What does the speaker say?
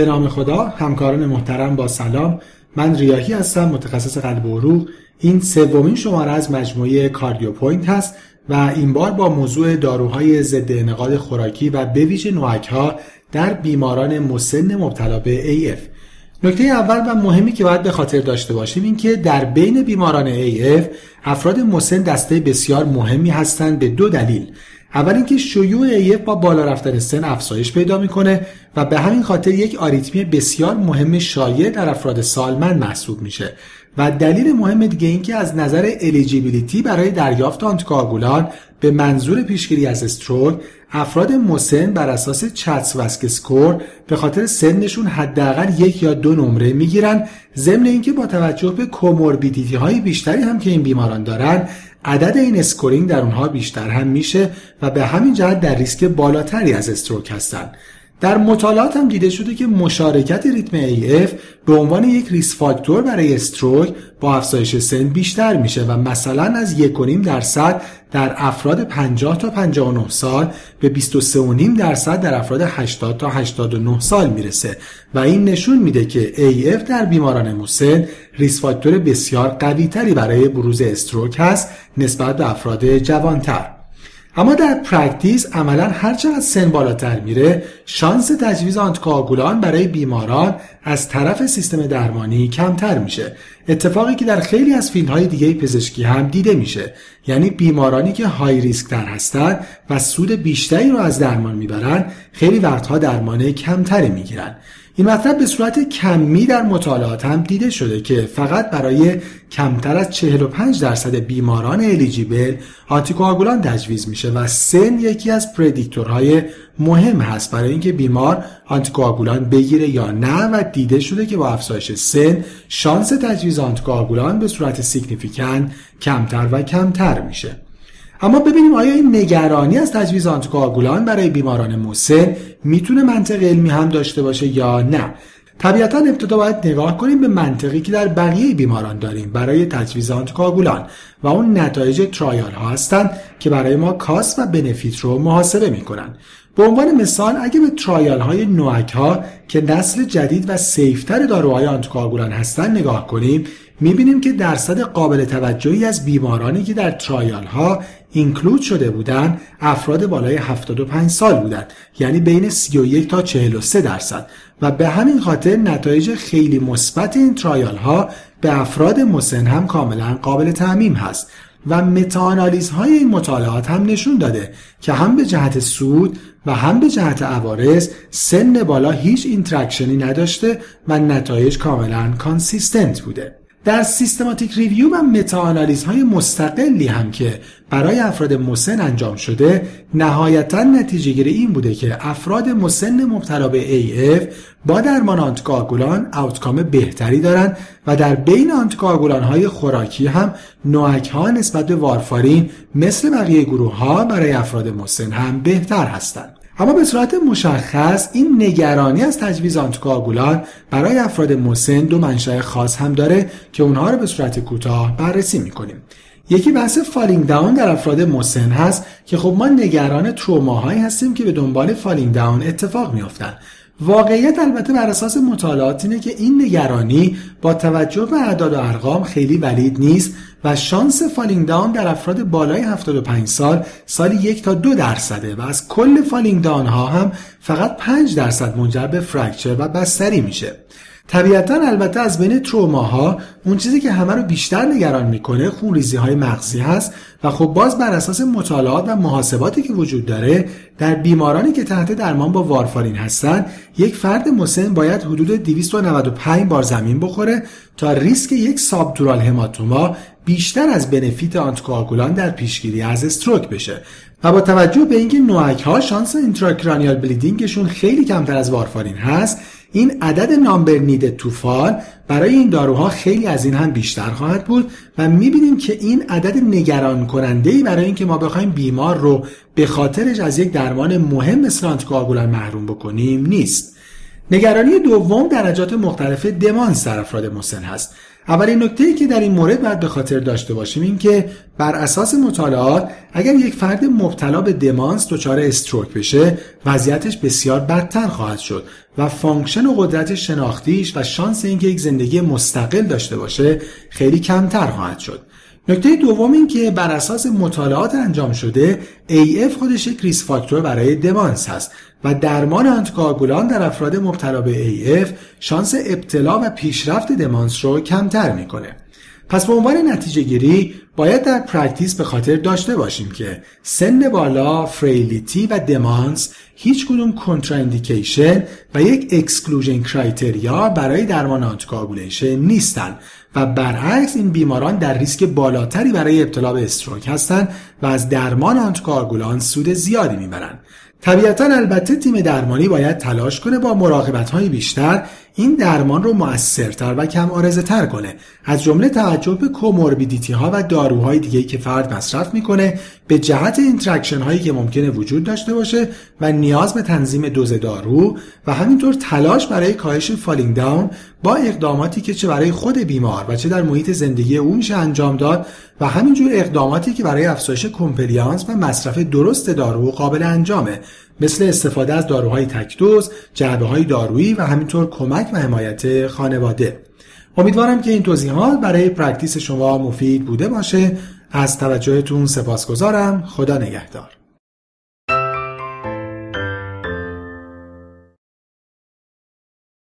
به نام خدا همکاران محترم با سلام. من ریاحی هستم متخصص قلب و عروق این سومین شماره از مجموعه CardioPoint هست و این بار با موضوع داروهای ضد انعقاد خوراکی و به ویژه ها در بیماران مسن مبتلا به AF نکته اول و مهمی که باید به خاطر داشته باشیم این که در بین بیماران AF افراد مسن دسته بسیار مهمی هستند به دو دلیل. اول اینکه شیوع AF با بالا رفتن سن افزایش پیدا می‌کنه و به همین خاطر یک آریتمی بسیار مهم شایع در افراد سالمند محسوب میشه. و دلیل مهم دیگه این که از نظر eligibility برای دریافت anticoagulant به منظور پیشگیری از stroke افراد مسن بر اساس CHA2DS2-VASc score به خاطر سنشون حداقل یک یا دو نمره می‌گیرن ضمن اینکه با توجه به comorbidity های بیشتری هم که این بیماران دارن عدد این scoring در اونها بیشتر هم میشه و به همین جهت در ریسک بالاتری از stroke هستند. در مطالعات هم دیده شده که مشارکت ریتم AF به عنوان یک risk factor برای stroke با افزایش سن بیشتر میشه و مثلا از 1.5 درصد در افراد 50 تا 59 سال به 23.5 درصد در افراد 80 تا 89 سال می‌رسه. و این نشون میده که AF در بیماران مسن risk factor بسیار قوی تری برای بروز stroke هست نسبت به افراد جوانتر. اما در practice عملا هر چقدر سن بالاتر میره شانس تجویز anticoagulant برای بیماران از طرف سیستم درمانی کمتر میشه. اتفاقی که در خیلی از field های دیگه پزشکی هم دیده میشه. یعنی بیمارانی که high risk تر هستن و سود بیشتری رو از درمان می‌برن خیلی وقتها درمان کمتری می‌گیرن. این مطلب به صورت کمی در مطالعات هم دیده شده که فقط برای کمتر از 45 درصد بیماران eligible anticoagulant تجویز میشه و سن یکی از predictor های مهم هست برای اینکه بیمار anticoagulant بگیره یا نه و دیده شده که با افزایش سن شانس تجویز anticoagulant به صورت significant کمتر و کمتر میشه. اما ببینیم آیا این نگرانی از تجویز anticoagulant برای بیماران مسن می‌تونه منطق علمی هم داشته باشه یا نه؟ طبیعتا ابتدا باید نگاه کنیم به منطقی که در بقیه بیماران داریم برای تجویز anticoagulant و اون نتایج trial ها هستند که برای ما cost و benefit رو محاسبه می‌کنن. به عنوان مثال اگه به trial های NOAC ها که نسل جدید و safer داروهای anticoagulant هستند نگاه کنیم می‌بینیم که درصد قابل توجهی از بیمارانی که در trial ها include شده بودند افراد بالای 75 سال بودند. یعنی بین 31 تا 43 درصد. و به همین خاطر نتایج خیلی مثبت این trial ها به افراد مسن هم کاملا قابل تعمیم هست. و meta-analysis های این مطالعات هم نشون داده که هم به جهت سود و هم به جهت عوارض سن بالا هیچ interaction ی نداشته و نتایج کاملا consistent بوده. در systematic review و meta های مستقلی هم که برای افراد مسن انجام شده نهایتا نتیجه گیری این بوده که افراد مسن مبتلا به AF با درمان آنتیکواگولان آوتکام بهتری دارند و در بین آنتیکواگولان های خوراکی هم نوک ها نسبت به وارفارین مثل بقیه گروه ها برای افراد مسن هم بهتر هستند. اما به صورت مشخص این نگرانی از تجویز آنتیکواگولان برای افراد مسن دو منشأ خاص هم داره که اونها رو به صورت کوتاه بررسی می‌کنیم. یکی بحث falling down در افراد مسن هست که خب ما نگران تروماهایی هستیم که به دنبال falling down اتفاق میافتند واقعیت البته بر اساس مطالعات اینه که این نگرانی با توجه به اعداد و ارقام خیلی valid نیست و شانس falling down در افراد بالای 75 سال سالی یک تا دو درصده و از کل falling down ها هم فقط 5 درصد منجر به fracture و بستری میشه. طبیعتا البته از بین تروماها اون چیزی که همه رو بیشتر نگران می‌کنه خونریزی های مغزی هست و خب باز بر اساس مطالعات و محاسباتی که وجود داره در بیمارانی که تحت درمان با وارفارین هستند یک فرد مسن باید حدود 295 بار زمین بخوره تا ریسک یک سابدورال هماتوما بیشتر از بنفیت آنتیکواگولان در پیشگیری از استروک بشه. و با توجه به اینکه نوک ها شانس اینتراکرانیال بلیدینگشون خیلی کمتر از وارفارین هست این عدد نامبر نید توفال برای این داروها خیلی از این هم بیشتر خواهد بود و می‌بینیم که این عدد نگران کننده ای برای اینکه ما بخوایم بیمار رو به خاطرش از یک درمان مهم مثل آنتیکواگولان محروم بکنیم نیست. نگرانی دوم درجات مختلف دمانس در افراد مسن هست. اولین نکته که در این مورد باید به خاطر داشته باشیم این که بر اساس مطالعات اگر یک فرد مبتلا به دمانس دچار استروک بشه وضعیتش بسیار بدتر خواهد شد و function و قدرت شناختیش و شانس اینکه یک زندگی مستقل داشته باشه خیلی کمتر خواهد شد. نکته دوم این که بر اساس مطالعات انجام شده AF خودش یک risk factor برای دمانس هست و درمان آنتیکاگولان در افراد مبتلا به AF شانس ابتلا و پیشرفت دمانس رو کمتر می‌کنه. پس به عنوان نتیجه گیری باید در practice به خاطر داشته باشیم که سن بالا، frailty و دمانس هیچ کدوم contraindication و یک exclusion criteria برای درمان anticoagulation نیستند و برعکس این بیماران در ریسک بالاتری برای ابتلا به stroke هستند و از درمان آنتیکاگولان سود زیادی می‌برند. طبیعتا البته تیم درمانی باید تلاش کنه با مراقبت های بیشتر این درمان رو موثرتر و کم عارضه تر کنه. از جمله توجه به comorbidity ها و داروهای دیگه که فرد مصرف می‌کنه به جهت interaction هایی که ممکنه وجود داشته باشه و نیاز به تنظیم دوز دارو و همینطور تلاش برای کاهش falling down با اقداماتی که چه برای خود بیمار و چه در محیط زندگی او میشه انجام داد و همینجور اقداماتی که برای افزایش compliance و مصرف درست دارو قابل انجامه مثل استفاده از داروهای تکدوز، جعبه های دارویی و همینطور کمک و حمایت خانواده. امیدوارم که این توضیحات برای practice شما مفید بوده باشه. از توجهتون سپاسگزارم. خدا نگهدار.